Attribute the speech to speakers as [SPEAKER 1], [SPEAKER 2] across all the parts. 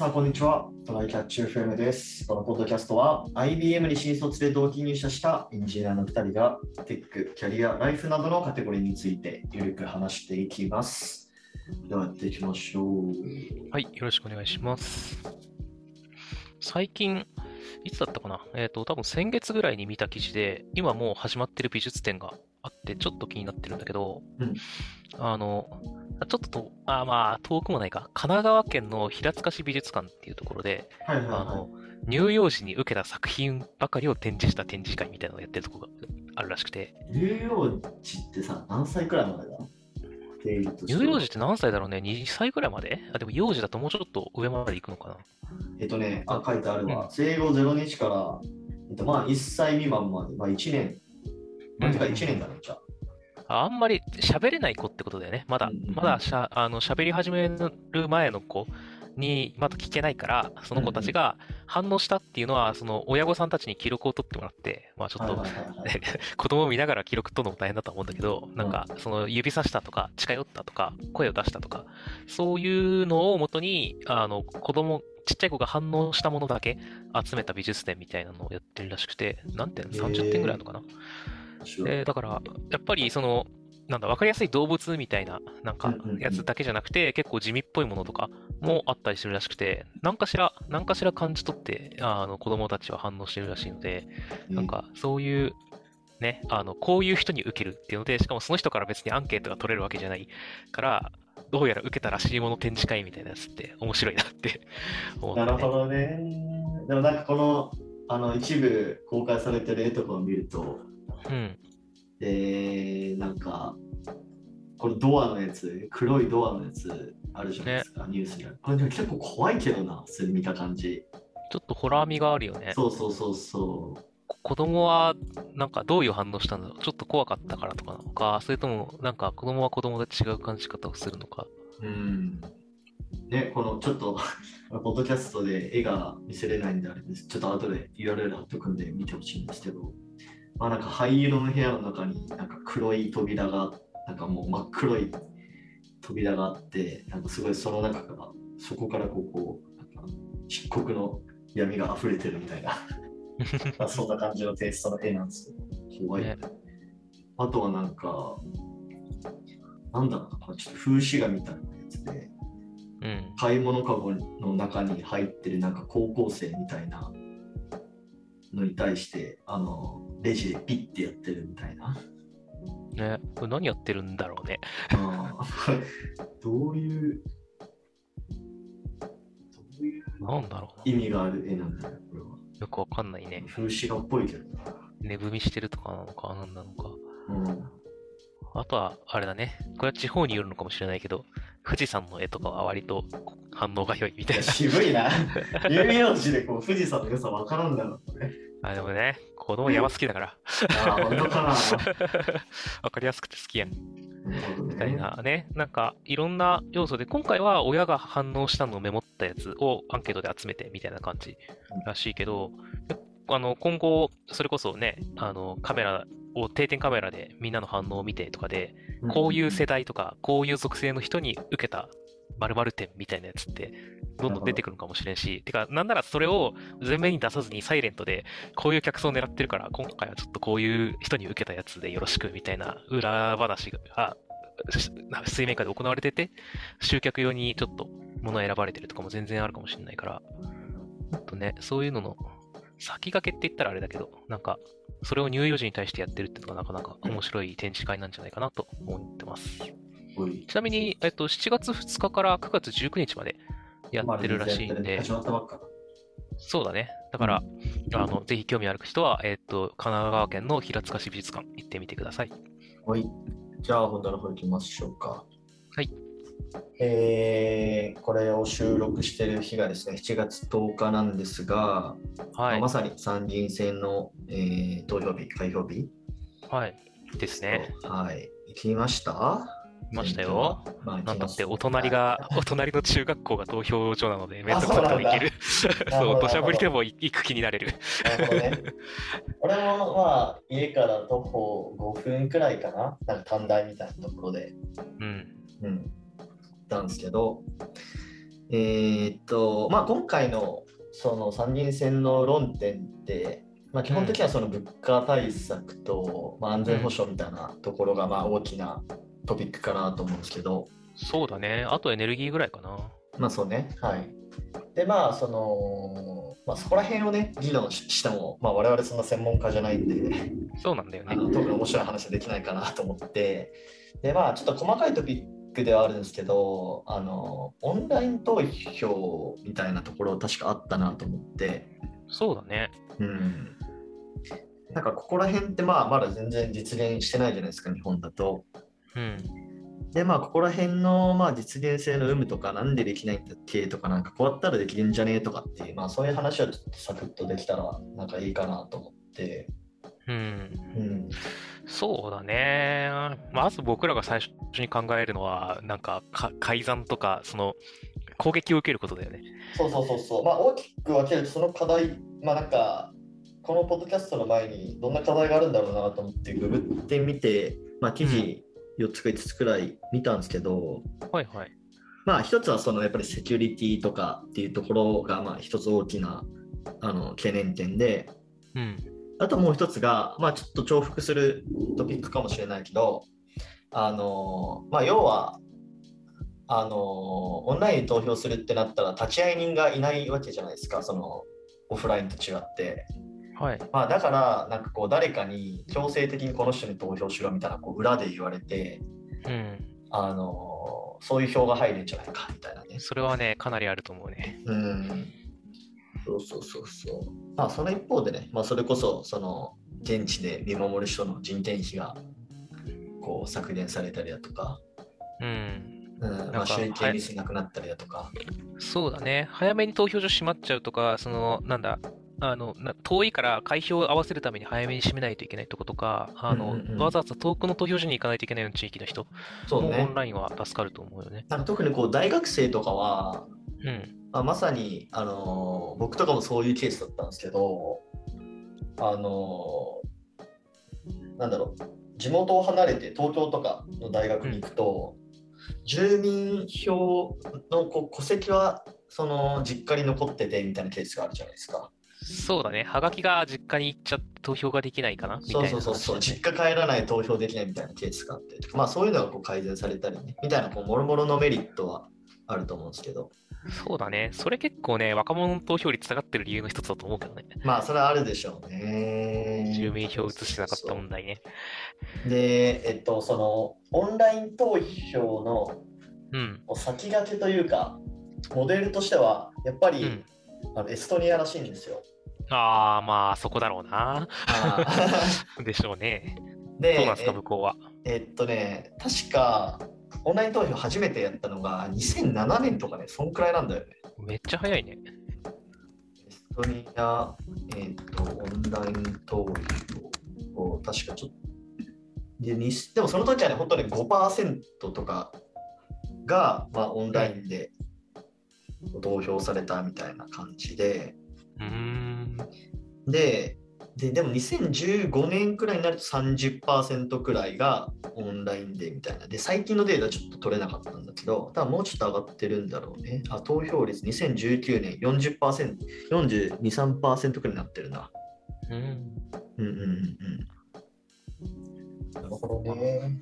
[SPEAKER 1] さん、こんにちは。トライキャッチ FM です。このポッドキャストは IBM に新卒で同期入社したエンジニアの2人がテック、キャリア、ライフなどのカテゴリーについてゆるく話していきます。ではやっていきましょう。
[SPEAKER 2] はい、よろしくお願いします。最近、いつだったかな？えっ、と、多分先月ぐらいに見た記事で、今もう始まってる美術展があって、ちょっと気になってるんだけど、
[SPEAKER 1] うん
[SPEAKER 2] あの、ちょっとと、あまあ、遠くもないか、神奈川県の平塚市美術館っていうところで、
[SPEAKER 1] はいはいは
[SPEAKER 2] あの、乳幼児に受けた作品ばかりを展示した展示会みたいなのをやってるところがあるらしくて、
[SPEAKER 1] い。乳幼児ってさ、何歳くらいまでだ？
[SPEAKER 2] 乳幼児って何歳だろうね ?2 歳ぐらいまで？あ、でも幼児だともうちょっと上まで行くのかな
[SPEAKER 1] えっとね、あ、書いてあるわ。生後0日から、えっと、まあ1歳未満まで、まあ1年。まあ、てか1年だね、じゃあ。
[SPEAKER 2] ああんまり喋れない子ってことだよね。まだ
[SPEAKER 1] うん
[SPEAKER 2] まだしゃあの喋り始める前の子にまだ聞けないから、その子たちが反応したっていうのは、その親御さんたちに記録を取ってもらって、まあちょっと
[SPEAKER 1] はいはいはいはい
[SPEAKER 2] 子供を見ながら記録取るのも大変だと思うんだけど、なんかその指さしたとか、近寄ったとか、声を出したとか、そういうのをもとに、あの子供、ちっちゃい子が反応したものだけ集めた美術展みたいなのをやってるらしくて、何点 ?30 点ぐらいあるのかな？
[SPEAKER 1] 面白い
[SPEAKER 2] で、だから、やっぱりその、なんだ、わかりやすい動物みたいな、なんかやつだけじゃなくて、結構地味っぽいものとかもあったりするらしくて、なんかしら、なんかしら感じ取って、あの、子供たちは反応してるらしいので、なんか、そういう、ね、あの、こういう人に受けるっていうので、しかもその人から別にアンケートが取れるわけじゃないから、どうやら受けたらしいもの展示会みたいなやつって面白いなって 思った、ね。
[SPEAKER 1] なるほどね。でもなんかこのあの一部公開されてる絵とかを見ると、
[SPEAKER 2] うん。
[SPEAKER 1] えー、なんかこのドアのやつ、黒いドアのやつあるじゃないですか、ニュースにある。これでも結構怖いけどな、それ見た感じ。
[SPEAKER 2] ちょっとホラー味があるよね。
[SPEAKER 1] そうそうそうそ
[SPEAKER 2] こ子供は、なんかどういう反応したんだろうちょっと怖かったからとかなのか、それとも、なんか子供は子供で違う感じ方をするのか。
[SPEAKER 1] う。うん。ね、このちょっと、ポッドキャストで絵が見せれないんであれです。ちょっと後で URL 貼っとくんで見てほしいんですけど、まあなんか灰色の部屋の中になんか黒い扉が、なんかもう真っ黒い扉があって、なんかすごいその中から、そこからこう、こうなんか漆黒の闇が溢れてるみたいな、まあそんな感じのテイストの絵なんですけど、怖いよね。あとはなんか、なんだろうな、ちょっと風刺画みたいなやつで、
[SPEAKER 2] うん。
[SPEAKER 1] 買い物かごの中に入ってるなんか高校生みたいなのに対して、あの、レジでピッてやってるみたいな。
[SPEAKER 2] ね、これ何やってるんだろうね。
[SPEAKER 1] どういう、どういう
[SPEAKER 2] なんだろう
[SPEAKER 1] 意味がある絵なんだろう、これは。
[SPEAKER 2] な。よくわかんないね。
[SPEAKER 1] 風刺画っぽいけどな。
[SPEAKER 2] 寝踏みしてるとかなのか、なんなのか。
[SPEAKER 1] うん。
[SPEAKER 2] あとは、あれだね。これは地方によるのかもしれないけど、富士山の絵とかは割と反応が良いみたいな。
[SPEAKER 1] 渋いな。有名字でこう富士山の良さ分からんだろうね。
[SPEAKER 2] あ、でもね、子供山好きだから。
[SPEAKER 1] ああ、本当かな。
[SPEAKER 2] わかりやすくて好きやん。みたいなね、なんかいろんな要素で、今回は親が反応したのをメモったやつをアンケートで集めてみたいな感じらしいけど、あの今後、それこそね、あのカメラを定点カメラでみんなの反応を見てとかで、こういう世代とか、こういう属性の人に受けた〇〇点みたいなやつって、どんどん出てくるかもしれんし、てか、なんならそれを前面に出さずにサイレントで、こういう客層を狙ってるから、今回はちょっとこういう人に受けたやつでよろしくみたいな裏話が、し水面下で行われてて、集客用にちょっと物選ばれてるとかも全然あるかもしれないから、もっとね、そういうのの先駆けって言ったらあれだけど、なんか、それを乳幼児に対してやってるっていうのがなかなか面白い展示会なんじゃないかなと思ってます。ちなみに、えっと、7月2日から9月19日までやってるらしいんで。そうだね。だから、あの、ぜひ興味ある人は、えっと、神奈川県の平塚市美術館行ってみてください。
[SPEAKER 1] はい。じゃあ、本題の方行きましょうか。
[SPEAKER 2] はい。
[SPEAKER 1] えー、これを収録している日がですね、7月10日なんですが、
[SPEAKER 2] はい
[SPEAKER 1] まあ。さに参議院選の、えー投票日、開票日。
[SPEAKER 2] はい。ですね。
[SPEAKER 1] はい。行きました？
[SPEAKER 2] いましたよ。なんだって、お隣が、お隣の中学校が投票所なので、めんどくさくても行ける。そう、土砂降りでも行く気になれる。
[SPEAKER 1] なるほどね。俺もまあ、家から徒歩5分くらいかな。なんか短大みたいなところで、
[SPEAKER 2] うん。
[SPEAKER 1] うん、行ったんですけど、えーっと、まあ、今回のその参議院選の論点って、まあ、基本的にはその物価対策と、まあ、安全保障みたいなところがまあ大きなトピックかなと思うんですけど、
[SPEAKER 2] そうだね。あとエネルギーぐらいかな。
[SPEAKER 1] まあそうね、はい。で、まあ、その、まあ、そこら辺をね、議論ししても、まあ、我々そんな専門家じゃないんで、
[SPEAKER 2] そうなんだよね。
[SPEAKER 1] 特に面白い話はできないかなと思って、で、まあ、ちょっと細かいトピックではあるんですけど、あの、オンライン投票みたいなところ確かあったなと思って、
[SPEAKER 2] そうだね。
[SPEAKER 1] うん。なんかここら辺ってまあまだ全然実現してないじゃないですか、日本だと。
[SPEAKER 2] うん。
[SPEAKER 1] でまあここら辺のまあ実現性の有無とかなんでできないんだっけとかなんかこうやったらできるんじゃねえとかっていうまあそういう話はちょっとサクッとできたらなんかいいかなと思って。
[SPEAKER 2] うん。
[SPEAKER 1] うん。
[SPEAKER 2] そうだね。まず僕らが最初に考えるのは、なんかか改ざんとか、その攻撃を受けることだよね。
[SPEAKER 1] そうそうそうそう。まあ大きく分けるとその課題、まあなんかこのポッドキャストの前にどんな課題があるんだろうなと思ってググってみて、まあ記事4つか5つくらい見たんですけど、
[SPEAKER 2] はいはい。
[SPEAKER 1] まあ一つはそのやっぱりセキュリティとかっていうところがまあ一つ大きなあの懸念点で、
[SPEAKER 2] うん。
[SPEAKER 1] あともう一つが、まあちょっと重複するトピックかもしれないけど、あの、まあ要は、あの、オンラインに投票するってなったら立ち会い人がいないわけじゃないですか、そのオフラインと違って。
[SPEAKER 2] はい。
[SPEAKER 1] まあだから、なんかこう誰かに強制的にこの人に投票しろみたいなこう裏で言われて、
[SPEAKER 2] うん。
[SPEAKER 1] あの、そういう票が入るんじゃないかみたいなね。
[SPEAKER 2] それはね、かなりあると思うね。
[SPEAKER 1] うん。そうそうそうそう。まあその一方でね、まあそれこそその現地で見守る人の人件費がこう削減されたりだとか、
[SPEAKER 2] うん。
[SPEAKER 1] うん、ま
[SPEAKER 2] か
[SPEAKER 1] あ集計ミスなくなったりだとか。
[SPEAKER 2] そうだね。早めに投票所閉まっちゃうとか、その、なんだ、あの、な遠いから開票を合わせるために早めに閉めないといけないとことか、あの、
[SPEAKER 1] うんうんうん
[SPEAKER 2] わざわざ遠くの投票所に行かないといけないような地域の人
[SPEAKER 1] そうね
[SPEAKER 2] もオン。ラインは助かると思うよね。
[SPEAKER 1] なんか特にこう大学生とかは、
[SPEAKER 2] うん。
[SPEAKER 1] まあ、まさに、あのー僕とかもそういうケースだったんですけど、あのーなんだろう、地元を離れて東京とかの大学に行くと、住民票のこう戸籍はその実家に残っててみたいなケースがあるじゃないですか。
[SPEAKER 2] そうだね。はがきが実家に行っちゃって投票ができないかな？みた
[SPEAKER 1] そう
[SPEAKER 2] いな
[SPEAKER 1] そうそうそう、実家帰らない投票できないみたいなケースがあって、まあそういうのがこう改善されたりね、みたいなこうもろもろのメリットはあると思うんですけど、
[SPEAKER 2] そうだね。それ結構ね、若者の投票率下がってる理由の一つだと思うけどね。
[SPEAKER 1] まあそれはあるでしょうね。
[SPEAKER 2] 住民票移してなかった問題ね。
[SPEAKER 1] で、えっと、そのオンライン投票の
[SPEAKER 2] うん。
[SPEAKER 1] 先駆けというか、モデルとしては、やっぱり、
[SPEAKER 2] うん。
[SPEAKER 1] あのエストニアらしいんですよ。
[SPEAKER 2] ああ、まあ、そこだろうな。でしょうね。
[SPEAKER 1] で
[SPEAKER 2] どうなんですか、向こうは？
[SPEAKER 1] ええっとね、確か、オンライン投票初めてやったのが2007年とかね、そんくらいなんだよね。
[SPEAKER 2] めっちゃ早いね。
[SPEAKER 1] エストニア、えっと、オンライン投票を、確かちょっと、でにでもその時はね、本当に5%とかが、まあ、オンラインで投票されたみたいな感じで、
[SPEAKER 2] うーん。
[SPEAKER 1] で、ででも2015年くらいになると30%くらいがオンラインでみたいな。で、最近のデータちょっと取れなかったんだけど、多分もうちょっと上がってるんだろうね。あ、投票率2019年40%、42、3%くらいになってるな。
[SPEAKER 2] うん。
[SPEAKER 1] うんうんうんうん。なるほどね。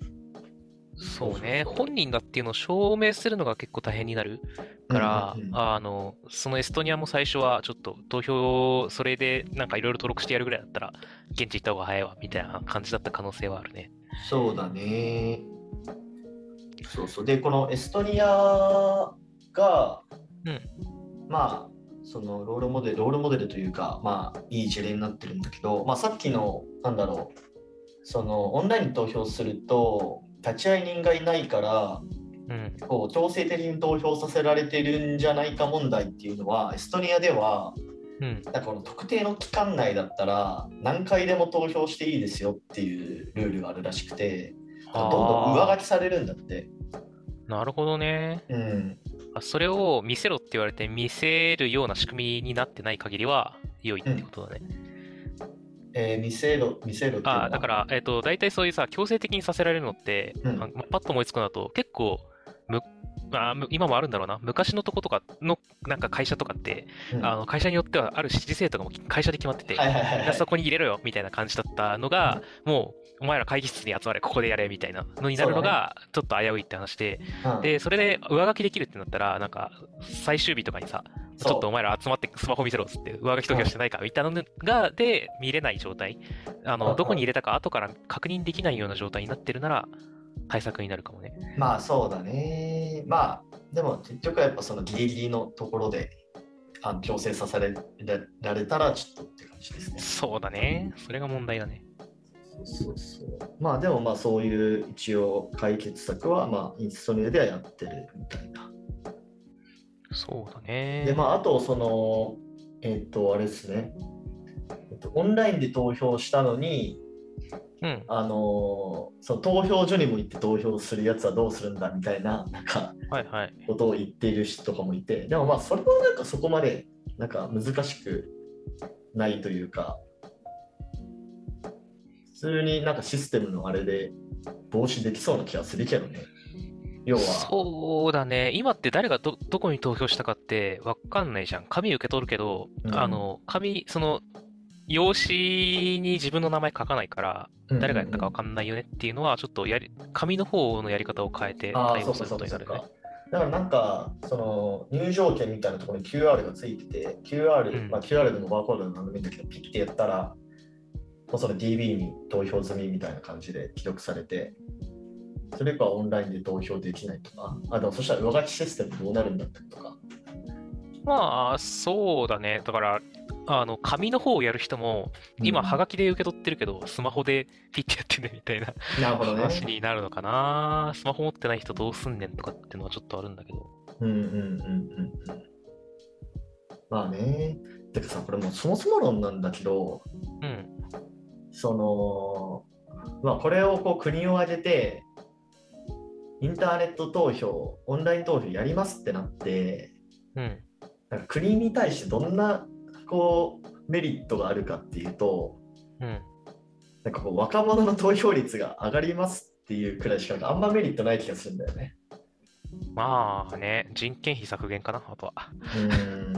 [SPEAKER 2] そうね。本人だっていうのを証明するのが結構大変になるから、
[SPEAKER 1] うんうんうん
[SPEAKER 2] あの、そのエストニアも最初はちょっと投票、それでなんかいろいろ登録してやるぐらいだったら、現地行った方が早いわ、みたいな感じだった可能性はあるね。
[SPEAKER 1] そうだね。そうそう。で、このエストニアが、
[SPEAKER 2] うん
[SPEAKER 1] まあ、そのロールモデル、ロールモデルというか、まあ、いい事例になってるんだけど、まあ、さっきの、なんだろう、そのオンラインに投票すると、立ち会い人がいないから、
[SPEAKER 2] うん。
[SPEAKER 1] こう強制的に投票させられてるんじゃないか問題っていうのは、エストニアでは、
[SPEAKER 2] うん。
[SPEAKER 1] なんかこの特定の期間内だったら何回でも投票していいですよっていうルールがあるらしくてどんどん上書きされるんだって。
[SPEAKER 2] なるほどね。
[SPEAKER 1] うん、
[SPEAKER 2] あそれを見せろって言われて見せるような仕組みになってない限りは良いってことだね。
[SPEAKER 1] えー見せろ見せろっていうのは？
[SPEAKER 2] ああ、だから、えっ、と、大体そういうさ、強制的にさせられるのって、
[SPEAKER 1] うん。
[SPEAKER 2] パッと思いつくのだと、結構、むまあ、む今もあるんだろうな。昔のとことかのなんか会社とかって、
[SPEAKER 1] うん。
[SPEAKER 2] あの会社によってはある指示生徒が会社で決まってて、そこに入れろよみたいな感じだったのが、もうお前ら会議室に集まれ、ここでやれみたいなのになるのがちょっと危ういって話で、
[SPEAKER 1] うん。
[SPEAKER 2] で、それで上書きできるってなったら、なんか最終日とかにさ、ち
[SPEAKER 1] そう。
[SPEAKER 2] ょっとお前ら集まってスマホ見せろっつって、上書き投票してないかみたいなのが、で見れない状態、あの、
[SPEAKER 1] うんうん。
[SPEAKER 2] どこに入れたか後から確認できないような状態になってるなら、対策になるかもね。
[SPEAKER 1] まあそうだね。まあでも結局はやっぱそのギリギリのところであの強制させられたらちょっとって感じですね。
[SPEAKER 2] そうだね。それが問題だね。
[SPEAKER 1] そうそうまあでもまあそういう一応解決策はまあインストニアではやってるみたいな。
[SPEAKER 2] そうだね。
[SPEAKER 1] でまああとそのえっ、とあれですね、えっと。オンラインで投票したのに
[SPEAKER 2] うん。
[SPEAKER 1] あのその投票所にも行って投票するやつはどうするんだみたいななんか
[SPEAKER 2] はいはい。
[SPEAKER 1] ことを言っている人とかもいて、でもまあそれはなんかそこまでなんか難しくないというか、普通になんかシステムのあれで防止できそうな気がするけどね。要は、
[SPEAKER 2] そうだね。今って誰がど、どこに投票したかってわかんないじゃん。紙受け取るけど、
[SPEAKER 1] うん
[SPEAKER 2] あの、紙、その、用紙に自分の名前書かないから、誰がやったかわかんないよねっていうのは、ちょっとやり、紙の方のやり方を変えて対応することになるね。
[SPEAKER 1] だからなんか、その入場券みたいなところに QR がついてて、QR、
[SPEAKER 2] うん
[SPEAKER 1] まあ、QR でもバーコードでも何でもいいんだけど、ピッてやったら、もうその DB に投票済みみたいな感じで記録されて、それかオンラインで投票できないとか、あ、でもそしたら上書きシステムどうなるんだったりとか。
[SPEAKER 2] まあ、そうだね。だから、あの、紙の方をやる人も、今、
[SPEAKER 1] うん
[SPEAKER 2] はがきで受け取ってるけど、スマホでピッてやってねみたいな
[SPEAKER 1] なるほどね。
[SPEAKER 2] 話になるのかな。スマホ持ってない人どうすんねんとかっていうのはちょっとあるんだけど。
[SPEAKER 1] うんうんうんうんうん。まあね。てかさ、これもうそもそも論なんだけど、
[SPEAKER 2] うん。
[SPEAKER 1] その、まあ、これをこう国を挙げて、インターネット投票、オンライン投票やりますってなって、
[SPEAKER 2] うん。
[SPEAKER 1] なんか国に対してどんなこうメリットがあるかっていうと、
[SPEAKER 2] うん。
[SPEAKER 1] なんかこう若者の投票率が上がりますっていうくらいしかあんまメリットない気がするんだよね。
[SPEAKER 2] まあね、人件費削減かな、あとは。
[SPEAKER 1] うん。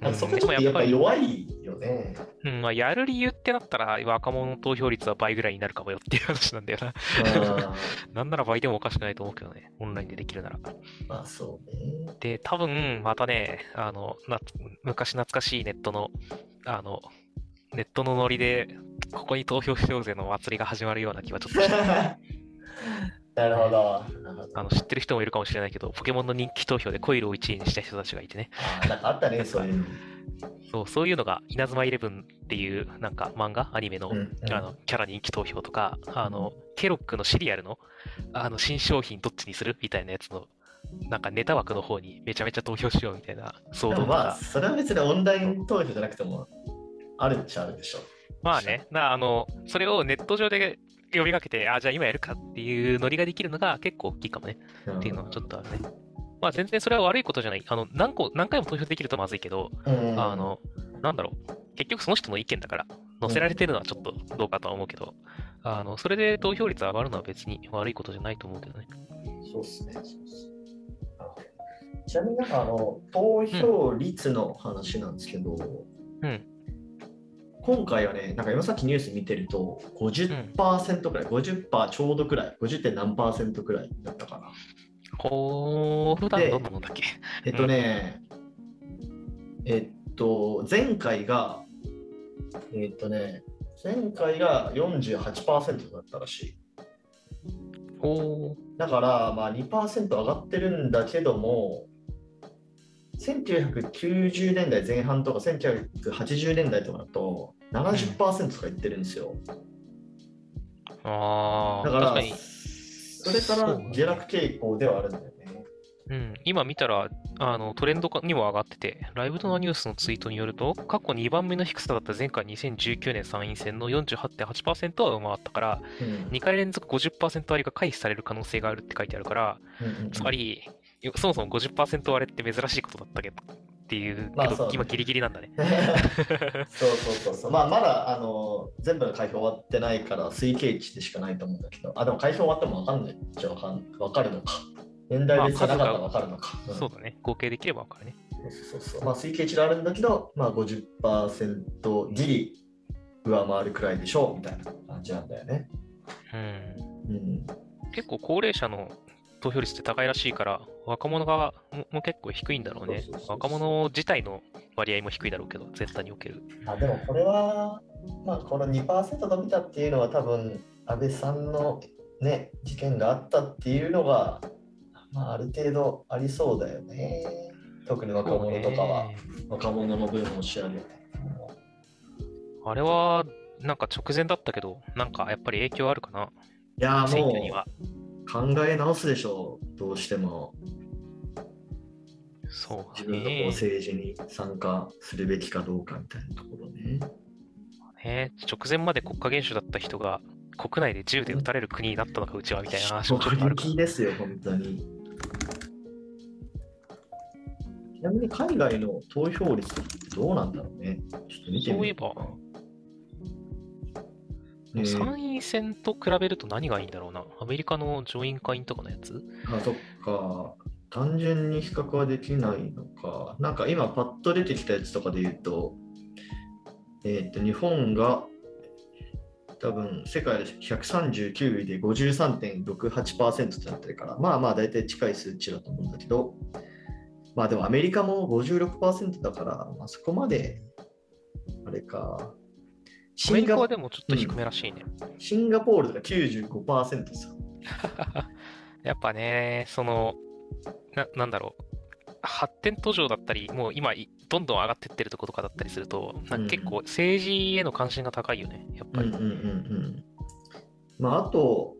[SPEAKER 1] なんかそこ
[SPEAKER 2] でもやっぱり、
[SPEAKER 1] 弱いよね。
[SPEAKER 2] うん、まあ、やる理由ってなったら、若者の投票率は倍ぐらいになるかもよっていう話なんだよな。
[SPEAKER 1] うん
[SPEAKER 2] なんなら倍でもおかしくないと思うけどね、オンラインでできるなら。
[SPEAKER 1] まあそうね。
[SPEAKER 2] で、多分、またね、あの、な昔懐かしいネットの、あの、ネットのノリで、ここに投票しようぜの祭りが始まるような気はちょっとした。
[SPEAKER 1] なるほど。
[SPEAKER 2] あの、知ってる人もいるかもしれないけど、ポケモンの人気投票でコイルを1位にした人たちがいてね。
[SPEAKER 1] あーなんかあったね、そういうの。
[SPEAKER 2] そう、そういうのが、稲妻イレブンっていう、なんか漫画、アニメの、
[SPEAKER 1] うんうん
[SPEAKER 2] あの、キャラ人気投票とか、あの、ケロックのシリアルの、あの、新商品どっちにするみたいなやつの、なんかネタ枠の方にめちゃめちゃ投票しようみたいな騒動
[SPEAKER 1] まあ、
[SPEAKER 2] か。
[SPEAKER 1] それは別にオンライン投票じゃなくても、あるっちゃあるでしょ。
[SPEAKER 2] まあね、なあの、それをネット上で呼びかけて、あ、じゃあ今やるかっていうノリができるのが結構大きいかもね。っていうのはちょっとあるね。まあ全然それは悪いことじゃない。あの、何個、何回も投票できるとまずいけど、
[SPEAKER 1] うん
[SPEAKER 2] あの、なんだろう。結局その人の意見だから、載せられてるのはちょっとどうかとは思うけど、あの、それで投票率上がるのは別に悪いことじゃないと思うけどね。
[SPEAKER 1] そうっすね。そうっすちなみになんかあの、投票率の話なんですけど、
[SPEAKER 2] うん。
[SPEAKER 1] 今回はね、なんか今さっきニュース見てると、50%くらい、50%ちょうどくらい、50. 点何パーセントくらいだったかな。
[SPEAKER 2] こう、普段
[SPEAKER 1] で
[SPEAKER 2] どんなもんだっけ？
[SPEAKER 1] えっとね、えっと、前回が、えっとね、前回が48%だったらしい。だから、まあ2%上がってるんだけども、1990年代前半とか1980年代とかだと70%とかいってるんですよ。
[SPEAKER 2] ああ、
[SPEAKER 1] だから
[SPEAKER 2] 確かに、、
[SPEAKER 1] それから下落傾向ではあるんだよね。
[SPEAKER 2] うん、今見たら、あの、トレンドにも上がってて、ライブドナニュースのツイートによると、過去2番目の低さだった前回2019年参院選の48.8%は上回ったから、
[SPEAKER 1] うん
[SPEAKER 2] 2回連続50%割りが回避される可能性があるって書いてあるから、
[SPEAKER 1] うんうん
[SPEAKER 2] つまり、よそもそも50%割れって珍しいことだったけどっていう、今ギリギリなんだね。
[SPEAKER 1] そうそうそうそう。まあ、まだあの全部の開票終わってないから推計値でしかないと思うんだけど、あ、でも開票終わっても分かんないじゃあ分かん分かるのか。年代別じゃなかったら分かるのか。
[SPEAKER 2] そうだね。合計できれば分かるね。
[SPEAKER 1] そうそうそう。まあ、推計値があるんだけど、まあ50%ギリ上回るくらいでしょうみたいな感じなんだよね。
[SPEAKER 2] うん。
[SPEAKER 1] うん。
[SPEAKER 2] 結構高齢者の投票率って高いらしいから、若者がもも結構低いんだろうね
[SPEAKER 1] そうそうそう。そう
[SPEAKER 2] 若者自体の割合も低いだろうけど、全体における。
[SPEAKER 1] あでもこれは、まあ、この2%伸びたっていうのは多分安倍さんの、ね、事件があったっていうのが、まあ、ある程度ありそうだよね。特に若者とかは、若者の分を調べて。
[SPEAKER 2] あれは、なんか直前だったけど、なんかやっぱり影響あるかな、
[SPEAKER 1] いやーも
[SPEAKER 2] 選挙には。
[SPEAKER 1] う考え直すでしょう、どうしても。
[SPEAKER 2] そう
[SPEAKER 1] 自分のこう
[SPEAKER 2] ね。
[SPEAKER 1] 政治に参加するべきかどうかみたいなところね。
[SPEAKER 2] ね直前まで国家元首だった人が国内で銃で撃たれる国になったのか、うちはみたいな話もちょっとあるか
[SPEAKER 1] ですよ、本当に。ちなみに海外の投票率ってどうなんだろうね。ちょっと見てみようか
[SPEAKER 2] ら。
[SPEAKER 1] ね
[SPEAKER 2] 参院選と比べると何がいいんだろうな。アメリカの上院下院とかのやつ？
[SPEAKER 1] あ、そっか。単純に比較はできないのか。なんか今パッと出てきたやつとかで言うと、えっ、と、日本が多分世界で139位で53.68%となってるから、まあまあ大体近い数値だと思うんだけど、まあでもアメリカも56%だから、まあ、そこまで、あれか。
[SPEAKER 2] アメリカ
[SPEAKER 1] シンガ
[SPEAKER 2] はでもちょっと低めらしいね。
[SPEAKER 1] シンガポールとか95%ですよ。
[SPEAKER 2] やっぱね、その、ななんだろう。発展途上だったり、もう今い、どんどん上がってってるとことかだったりすると、結構政治への関心が高いよね、やっぱり。
[SPEAKER 1] うんうんうんうん。まあ、あと、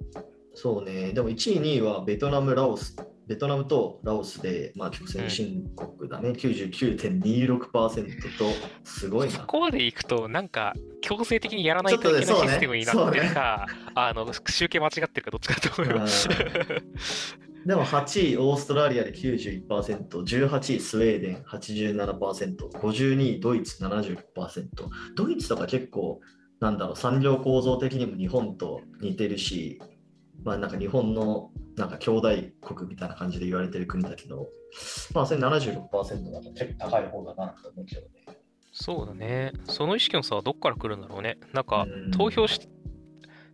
[SPEAKER 1] そうね、でも1位、2位はベトナム、ラオス、ベトナムとラオスで、まあ、結構先進国だね、99.26%と、すごいな。
[SPEAKER 2] そこまでいくと、なんか、強制的にやらないといけないシステムになってるか、あの、集計間違ってるかどっちかと思います。
[SPEAKER 1] でも8位、オーストラリアで91%、18位、スウェーデン87%、52位、ドイツ76%。ドイツとか結構、なんだろう、産業構造的にも日本と似てるし、まあなんか日本のなんか兄弟国みたいな感じで言われてる国だけど、まあそれ76%だと結構高い方だなと思うけどね。
[SPEAKER 2] そうだね。その意識の差はどっから来るんだろうね。なんか
[SPEAKER 1] うん、
[SPEAKER 2] 投票し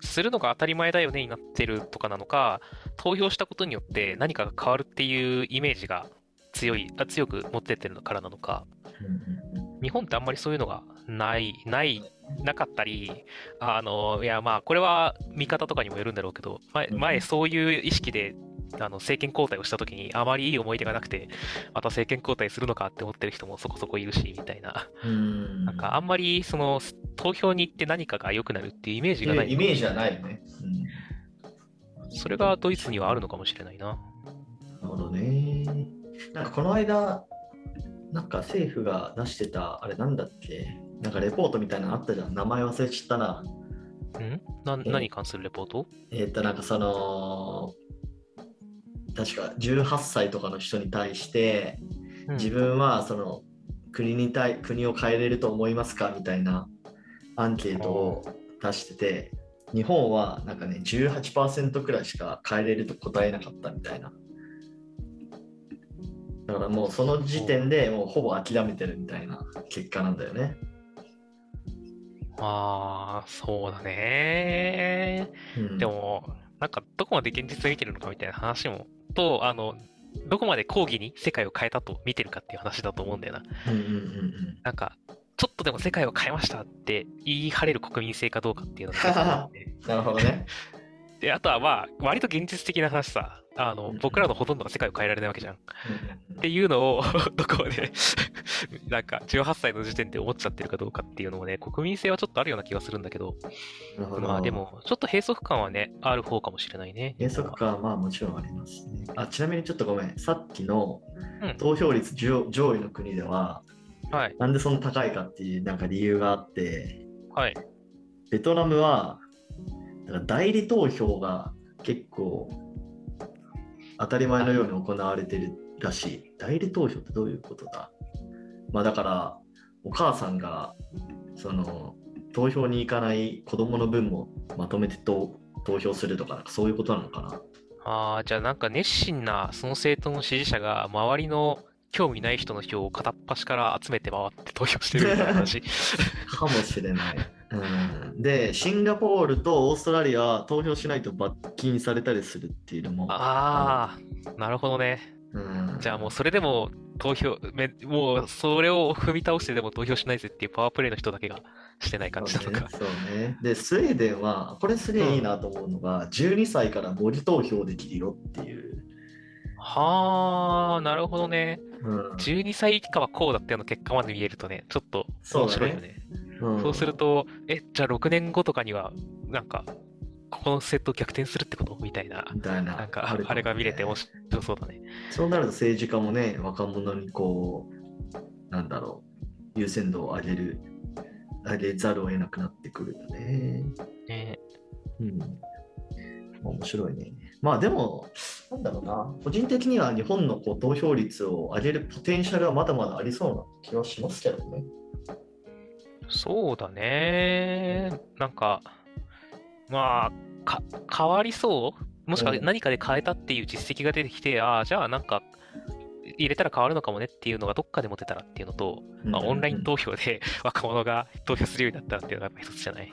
[SPEAKER 2] するのが当たり前だよねになってるとかなのか、投票したことによって何かが変わるっていうイメージが強い、あ強く持ってってるからなのか、日本ってあんまりそういうのがない、ない、なかったり、あの、いや、まあ、これは見方とかにもよるんだろうけど、前、
[SPEAKER 1] うん
[SPEAKER 2] 前そういう意識で、あの、政権交代をしたときに、あまりいい思い出がなくて、また政権交代するのかって思ってる人もそこそこいるし、みたいな。
[SPEAKER 1] うん
[SPEAKER 2] なんか、あんまり、その、投票に行って何かが良くなるっていうイメージがない。
[SPEAKER 1] イメージはないよね。うん
[SPEAKER 2] それがドイツにはあるのかもしれないな。
[SPEAKER 1] なるほどね。なんかこの間、なんか政府が出してた、あれなんだっけ、なんかレポートみたいなのあったじゃん。名前忘れちゃったな。
[SPEAKER 2] ん？な何に関するレポート？
[SPEAKER 1] えーっと、なんかその、確か18歳とかの人に対して、
[SPEAKER 2] うん
[SPEAKER 1] 自分はその国に対国を変えれると思いますかみたいなアンケートを出してて、日本はなんかね、18%くらいしか変えれると答えなかったみたいな。だからもうその時点でもうほぼ諦めてるみたいな結果なんだよね。
[SPEAKER 2] まあ、そうだね。
[SPEAKER 1] うん、
[SPEAKER 2] でも、なんか、どこまで現実を見てるのかみたいな話も、と、あの、どこまで抗議に世界を変えたと見てるかっていう話だと思うんだよな。
[SPEAKER 1] うんうんうん
[SPEAKER 2] なんか、ちょっとでも世界を変えましたって言い張れる国民性かどうかっていうのが結構あって
[SPEAKER 1] うん、なるほどね。
[SPEAKER 2] で、あとはまあ、割と現実的な話さ、あの
[SPEAKER 1] うん、
[SPEAKER 2] 僕らのほとんどが世界を変えられないわけじゃん。っ
[SPEAKER 1] うん。
[SPEAKER 2] ていうのを、どこまで、なんか、18歳の時点で思っちゃってるかどうかっていうのもね、国民性はちょっとあるような気がするんだけど、
[SPEAKER 1] ど。
[SPEAKER 2] まあでも、ちょっと閉塞感はね、ある方かもしれないね。
[SPEAKER 1] 閉塞感はまあもちろんありますね。あちなみにちょっとごめん、さっきの
[SPEAKER 2] うん。
[SPEAKER 1] 投票率上上位の国では、
[SPEAKER 2] はい、
[SPEAKER 1] なんでそんな高いかっていうなんか理由があって、
[SPEAKER 2] はい。
[SPEAKER 1] ベトナムはなんか代理投票が結構当たり前のように行われてるらしい。代理投票ってどういうことだ？まあだから、お母さんがその投票に行かない子供の分もまとめて投投票するとかそういうことなのかな？
[SPEAKER 2] ああ、じゃあなんか熱心なその政党の支持者が周りの興味ない人の票を片っ端から集めて回って投票してるみたいな話。
[SPEAKER 1] かもしれない。うん、で、シンガポールとオーストラリアは投票しないと罰金されたりするっていうのも。
[SPEAKER 2] ああ、なるほどね。
[SPEAKER 1] うん、
[SPEAKER 2] じゃあもうそれでも投票、めもうそれを踏み倒してでも投票しないぜっていうパワープレイの人だけがしてない感じなのか。
[SPEAKER 1] そうね。ねで、スウェーデンは、これすげえいいなと思うのが、12歳から模擬投票できるよっていう。
[SPEAKER 2] はあ、なるほどね。
[SPEAKER 1] うん
[SPEAKER 2] 12歳以下はこうだったような結果まで見えるとね、ちょっと面白いよね。
[SPEAKER 1] うん
[SPEAKER 2] そうすると、え、じゃあ6年後とかには、なんか、ここのセット逆転するってこと？みたいな、
[SPEAKER 1] みたいな。
[SPEAKER 2] なんか、
[SPEAKER 1] ね
[SPEAKER 2] あれが見れて面白そうだね。
[SPEAKER 1] そうなると政治家もね、若者にこう、なんだろう、優先度を上げる、上げざるを得なくなってくるよね。
[SPEAKER 2] ね
[SPEAKER 1] うん。面白いね。まあでも、なんだろうな、個人的には日本のこう投票率を上げるポテンシャルはまだまだありそうな気はしますけどね。
[SPEAKER 2] そうだね。なんか、まあ、か、変わりそう？もしくは
[SPEAKER 1] うん。
[SPEAKER 2] 何かで変えたっていう実績が出てきて、ああ、じゃあなんか、入れたら変わるのかもねっていうのがどっかで持てたらっていうのと、まあ、オンライン投票で 若者が投票するようになったらっていうのが一つじゃない？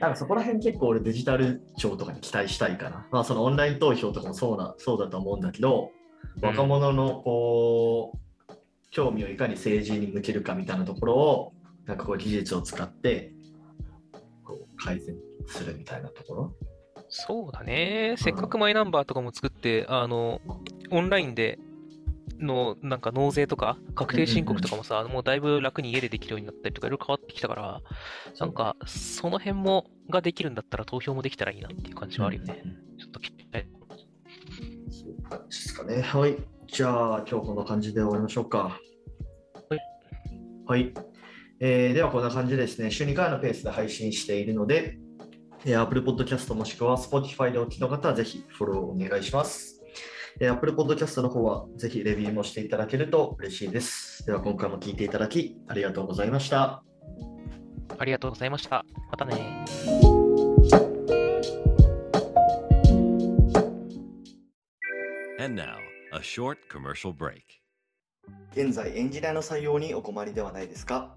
[SPEAKER 1] なんかそこら辺結構俺デジタル庁とかに期待したいかな。まあそのオンライン投票とかもそうなそうだと思うんだけど、
[SPEAKER 2] うん。
[SPEAKER 1] 若者のこう興味をいかに政治に向けるかみたいなところをなんかこう技術を使ってこう改善するみたいなところ。
[SPEAKER 2] そうだね。せっかくマイナンバーとかも作って、あの、オンラインでの、なんか納税とか、確定申告とかもさ、もうだいぶ楽に家でできるようになったりとか、いろいろ変わってきたから、なんか、その辺も、ができるんだったら投票もできたらいいなっていう感じはあるよね。
[SPEAKER 1] うんうんうん
[SPEAKER 2] ちょっと聞きたい。
[SPEAKER 1] そう感じですかね。はい。じゃあ今日こんな感じで終わりましょうか。
[SPEAKER 2] はい。
[SPEAKER 1] はい。えーではこんな感じでですね、週2回のペースで配信しているので、えー Apple Podcast もしくは Spotify でお聞きの方はぜひフォローお願いします。えー Apple Podcast の方はぜひレビューもしていただけると嬉しいです。では今回も聞いていただきありがとうございました。
[SPEAKER 2] ありがとうございました。またね。
[SPEAKER 3] And now, a short commercial break.
[SPEAKER 1] 現在エンジニアの採用にお困りではないですか？